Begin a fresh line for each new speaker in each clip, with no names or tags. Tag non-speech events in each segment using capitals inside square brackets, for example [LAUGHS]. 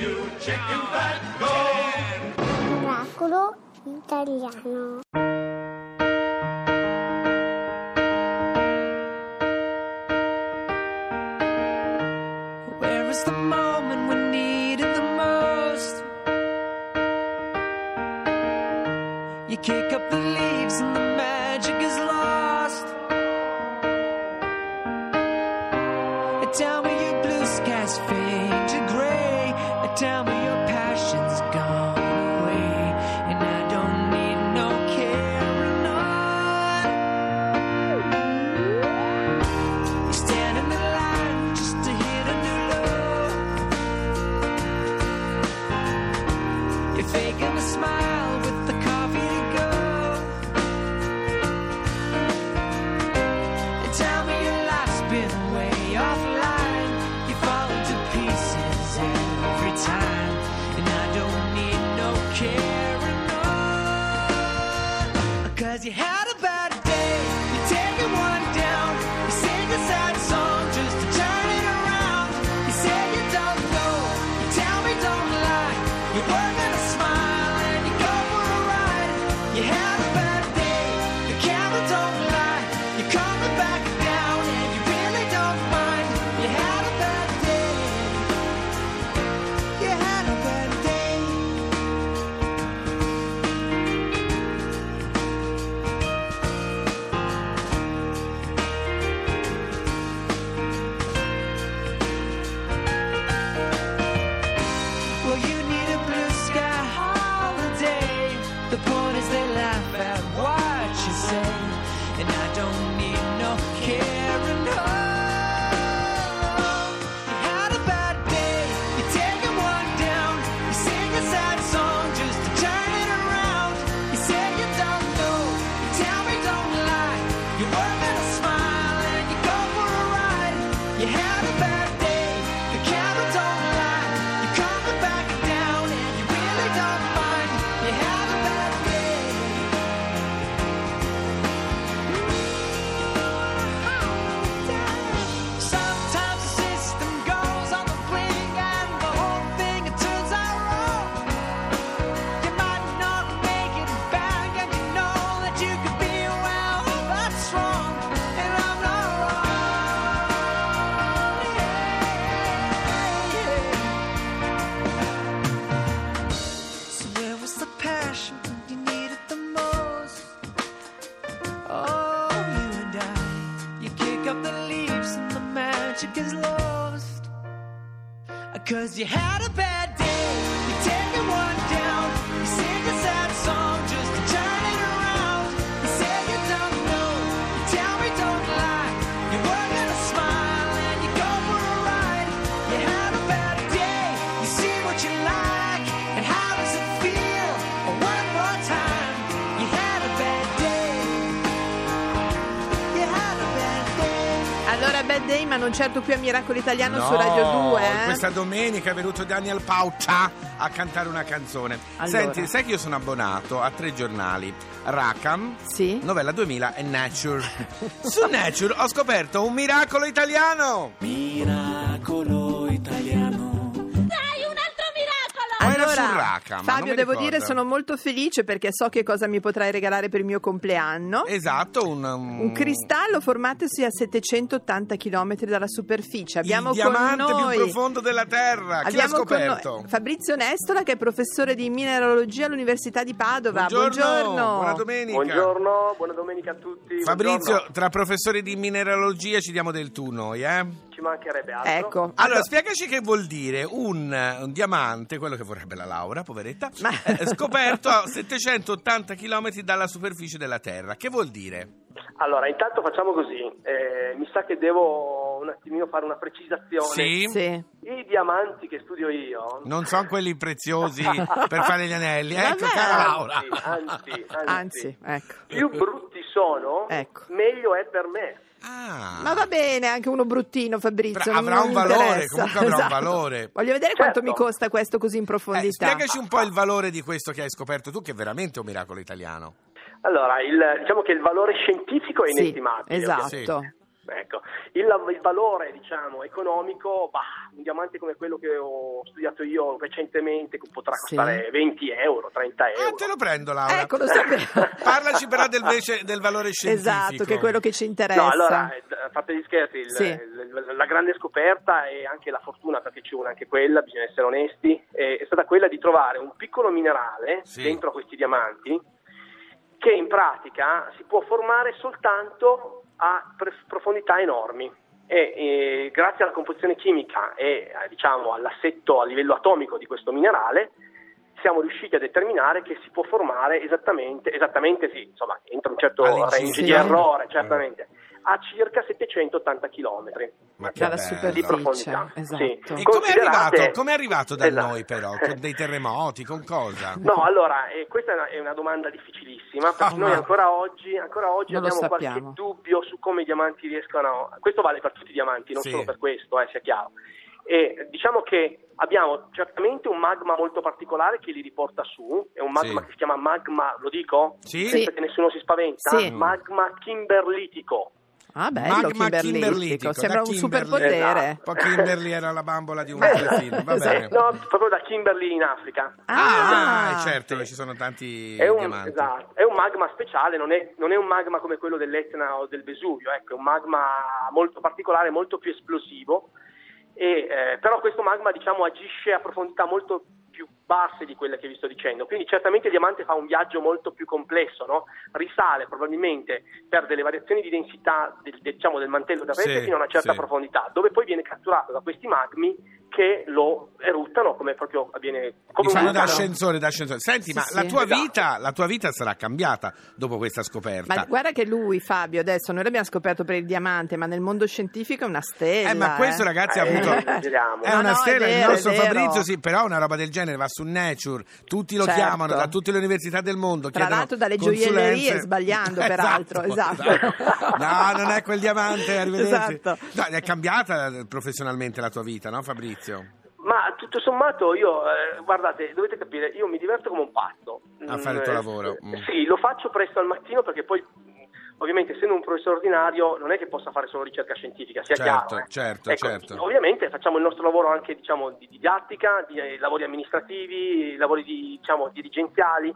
you chicken fat, go!
Miracolo italiano.
Where is the moment we need it the most? You kick up the leaves and the Cause you had You the magic is lost. Cause you had a bad
ma non certo qui a Miracolo Italiano
No,
su Radio 2. Eh?
Questa domenica è venuto Daniel Pauta a cantare una canzone.
Allora.
Senti, sai che io sono abbonato a tre giornali: Rackham,
Sì.
Novella 2000 e Nature. [LAUGHS] Su Nature ho scoperto un miracolo italiano.
Miracolo
Non
Fabio, devo
ricordo.
dire, sono molto felice perché so che cosa mi potrai regalare per il mio compleanno.
Esatto, un,
Un cristallo formatosi a 780 km dalla superficie. Abbiamo
il diamante
con noi
più profondo della Terra. Chi l'ha
Abbiamo con
scoperto?
noi Fabrizio Nestola che è professore di mineralogia all'Università di Padova.
Buongiorno, buona domenica.
Buongiorno, buona domenica a tutti.
Fabrizio,
Buongiorno.
tra professori di mineralogia ci diamo del tu noi, eh?
Ci mancherebbe altro.
Ecco.
Allora, spiegaci che vuol dire un, un diamante, quello che vorrebbe la Laura, poveretta, [LAUGHS]
Ma-
eh, scoperto a 780 km dalla superficie della Terra. Che vuol dire?
Allora, intanto facciamo così. Eh, mi sa che devo un attimino fare una precisazione.
Sì?
Sì.
I diamanti che studio io.
Non sono quelli preziosi [LAUGHS] per fare gli anelli. Ecco,
Vabbè.
cara Laura.
Anzi, anzi, anzi.
Anzi, ecco.
più brutti sono,
Ecco.
meglio è per me.
Ah.
Ma va bene, anche uno bruttino, Fabrizio. Non-
avrà un valore, comunque avrà un
Esatto.
valore.
Voglio vedere quanto
Certo.
mi costa questo così in
Eh,
profondità.
spiegaci un po' il valore di questo che hai scoperto tu, che è veramente un miracolo italiano.
Allora, il- diciamo che il valore scientifico è
Sì,
inestimabile.
esatto.
Sì.
Ecco, il, il valore diciamo, economico, bah, un diamante come quello che ho studiato io recentemente potrà
Sì.
costare 20 euro, 30 euro.
Eh, te lo prendo, Laura.
Ecco, lo sapevo. [LAUGHS]
Parlaci però del, invece del valore scientifico. [LAUGHS]
Esatto, che è quello che ci interessa.
No, allora, eh, a parte gli scherzi, il-
Sì.
il- la grande scoperta e anche la fortuna, perché ci vuole anche quella, bisogna essere onesti, è, è stata quella di trovare un piccolo minerale
Sì.
dentro questi diamanti che in pratica si può formare soltanto a profondità enormi. E, eh, grazie alla composizione chimica e eh, diciamo, all'assetto a livello atomico di questo minerale siamo riusciti a determinare che si può formare esattamente, esattamente sì, insomma, entro un certo range di errore, certamente, a circa 780 km
Ma che
Dalla
bello.
di
superficie.
profondità.
Esatto.
Sì.
E com'è
Considerate-
arrivato, com'è arrivato da
Esatto.
noi però? Con dei terremoti, con cosa?
No, allora, eh, questa è una, è una domanda difficilissima perché
Ah,
noi
ma-
ancora oggi, ancora oggi abbiamo qualche dubbio su come i diamanti riescano. Questo vale per tutti i diamanti, non
Sì.
solo per questo, eh, sia chiaro. E diciamo che abbiamo certamente un magma molto particolare che li riporta su, è un magma
Sì.
che si chiama magma, lo dico?
Sì?
Senza che nessuno si spaventa?
Sì.
Magma kimberlitico.
Ah, bello,
Magma
Kimberlitico.
kimberlitico,
Sembra un
Kimberly.
superpotere.
Poi Kimberly era la bambola di un
Eh,
film, va
esatto.
bene.
No, proprio da Kimberley in Africa.
Ah,
Ah,
certo, ci sono tanti
È un,
diamanti.
esatto, è un magma speciale, non è, non è un magma come quello dell'Etna o del Vesuvio, ecco, è un magma molto particolare, molto più esplosivo, e, eh, però questo magma diciamo, agisce a profondità molto più basse di quelle che vi sto dicendo, quindi certamente il diamante fa un viaggio molto più complesso, no? risale probabilmente per delle variazioni di densità del, del- diciamo, del mantello terrestre
Sì,
fino a una certa
sì.
profondità, dove poi viene catturato da questi magmi che lo eruttano come proprio avviene come
Diciamo
un
da ascensore, da ascensore. Senti,
Sì,
ma
sì.
la tua
Esatto.
vita, la tua vita sarà cambiata dopo questa scoperta.
Ma guarda che lui, Fabio, adesso noi l'abbiamo scoperto per il diamante, ma nel mondo scientifico è una stella.
Eh, ma questo,
eh.
ragazzi, ha
Eh,
avuto.
esageriamo. [LAUGHS]
È
No,
una
no, è
stella. il
vero,
nostro
è vero.
Fabrizio, sì, però una roba del genere va su Nature. Tutti lo
Certo.
chiamano da tutte le università del mondo.
Tra l'altro dalle gioiellerie, sbagliando, [LAUGHS] peraltro, esatto. [LAUGHS]
No, non è quel diamante, arrivederci.
Esatto.
No, è cambiata professionalmente la tua vita, no, Fabrizio?
Ma tutto sommato io, eh, guardate, dovete capire, io mi diverto come un pazzo.
A fare il tuo
Mm,
lavoro.
eh,
Mm.
Sì, lo faccio presto al mattino perché poi, mh, ovviamente, essendo un professore ordinario, non è che possa fare solo ricerca scientifica, sia
Certo,
chiaro. eh.
certo,
Ecco,
certo.
Ovviamente facciamo il nostro lavoro anche, diciamo, di didattica, di eh, lavori amministrativi, lavori di, diciamo, dirigenziali.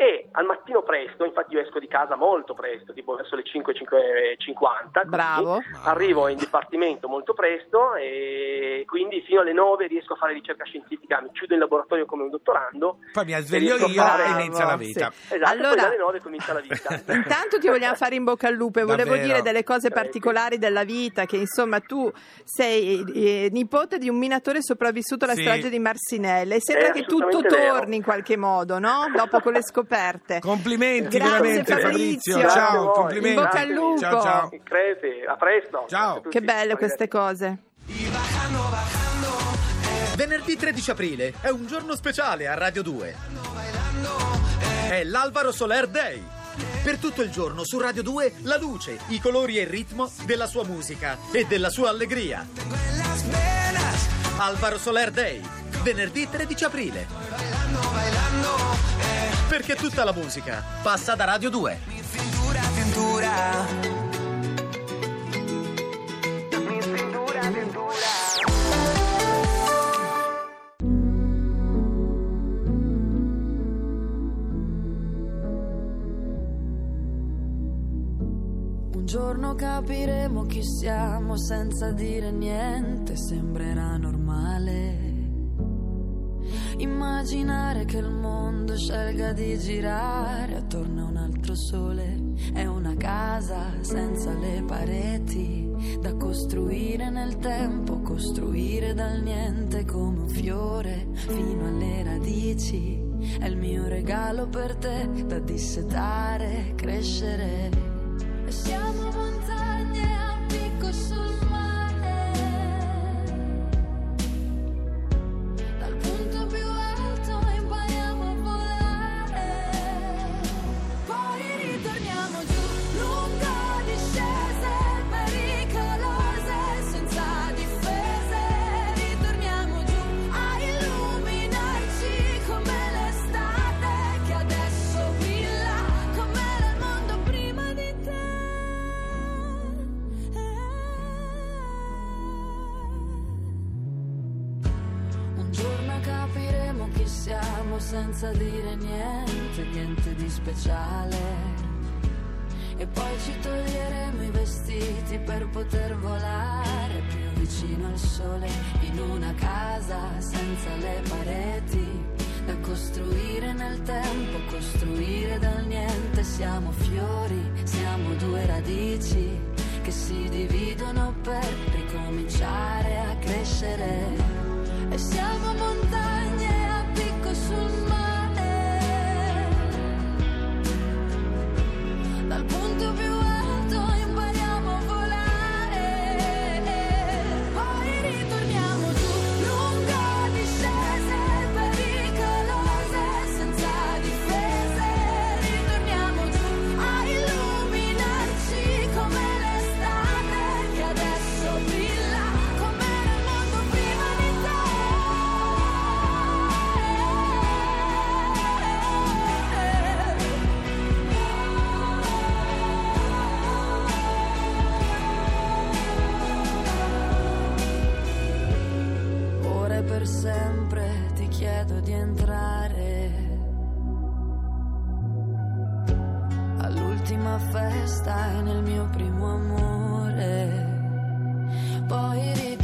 E al mattino presto, infatti io esco di casa molto presto, tipo verso le 5, 5.50. così.
Bravo.
Arrivo in dipartimento molto presto e quindi fino alle 9 riesco a fare ricerca scientifica, mi chiudo in laboratorio come un dottorando.
Poi mi sveglio io
fare-
e inizia la vita.
sì.
Esatto,
Allora-
poi dalle 9 comincia la vita. [LAUGHS]
Intanto ti vogliamo fare in bocca al lupo e volevo
Davvero.
dire delle cose particolari della vita, che insomma tu sei eh, nipote di un minatore sopravvissuto alla
Sì.
strage di Marsinelle e sembra
È
che tutto
vero.
torni in qualche modo, no? Dopo con le [LAUGHS] scoperte.
Complimenti
Grazie,
veramente
Fabrizio.
Fabrizio. Ciao, complimenti.
In bocca al lupo.
Ciao, ciao.
Creti, a presto.
Ciao.
Che belle queste cose.
Venerdì 13 aprile è un giorno speciale a Radio 2. È l'Alvaro Soler Day. Per tutto il giorno su Radio 2 la luce, i colori e il ritmo della sua musica e della sua allegria. Alvaro Soler Day, venerdì 13 aprile. Perché tutta la musica passa da Radio 2.
Un giorno capiremo chi siamo senza dire niente, sembrerà normale. Immaginare che il mondo scelga di girare attorno a un altro sole è una casa senza le pareti da costruire nel tempo, costruire dal niente come un fiore fino alle radici. È il mio regalo per te da dissetare, crescere. Speciale. E poi ci toglieremo i vestiti per poter volare più vicino al sole in una casa senza le pareti da costruire nel tempo, costruire dal niente. Siamo fiori, siamo due radici che si dividono per ricominciare a crescere. E siamo montagne sempre ti chiedo di entrare. All'ultima festa nel mio primo amore. Poi ritorno.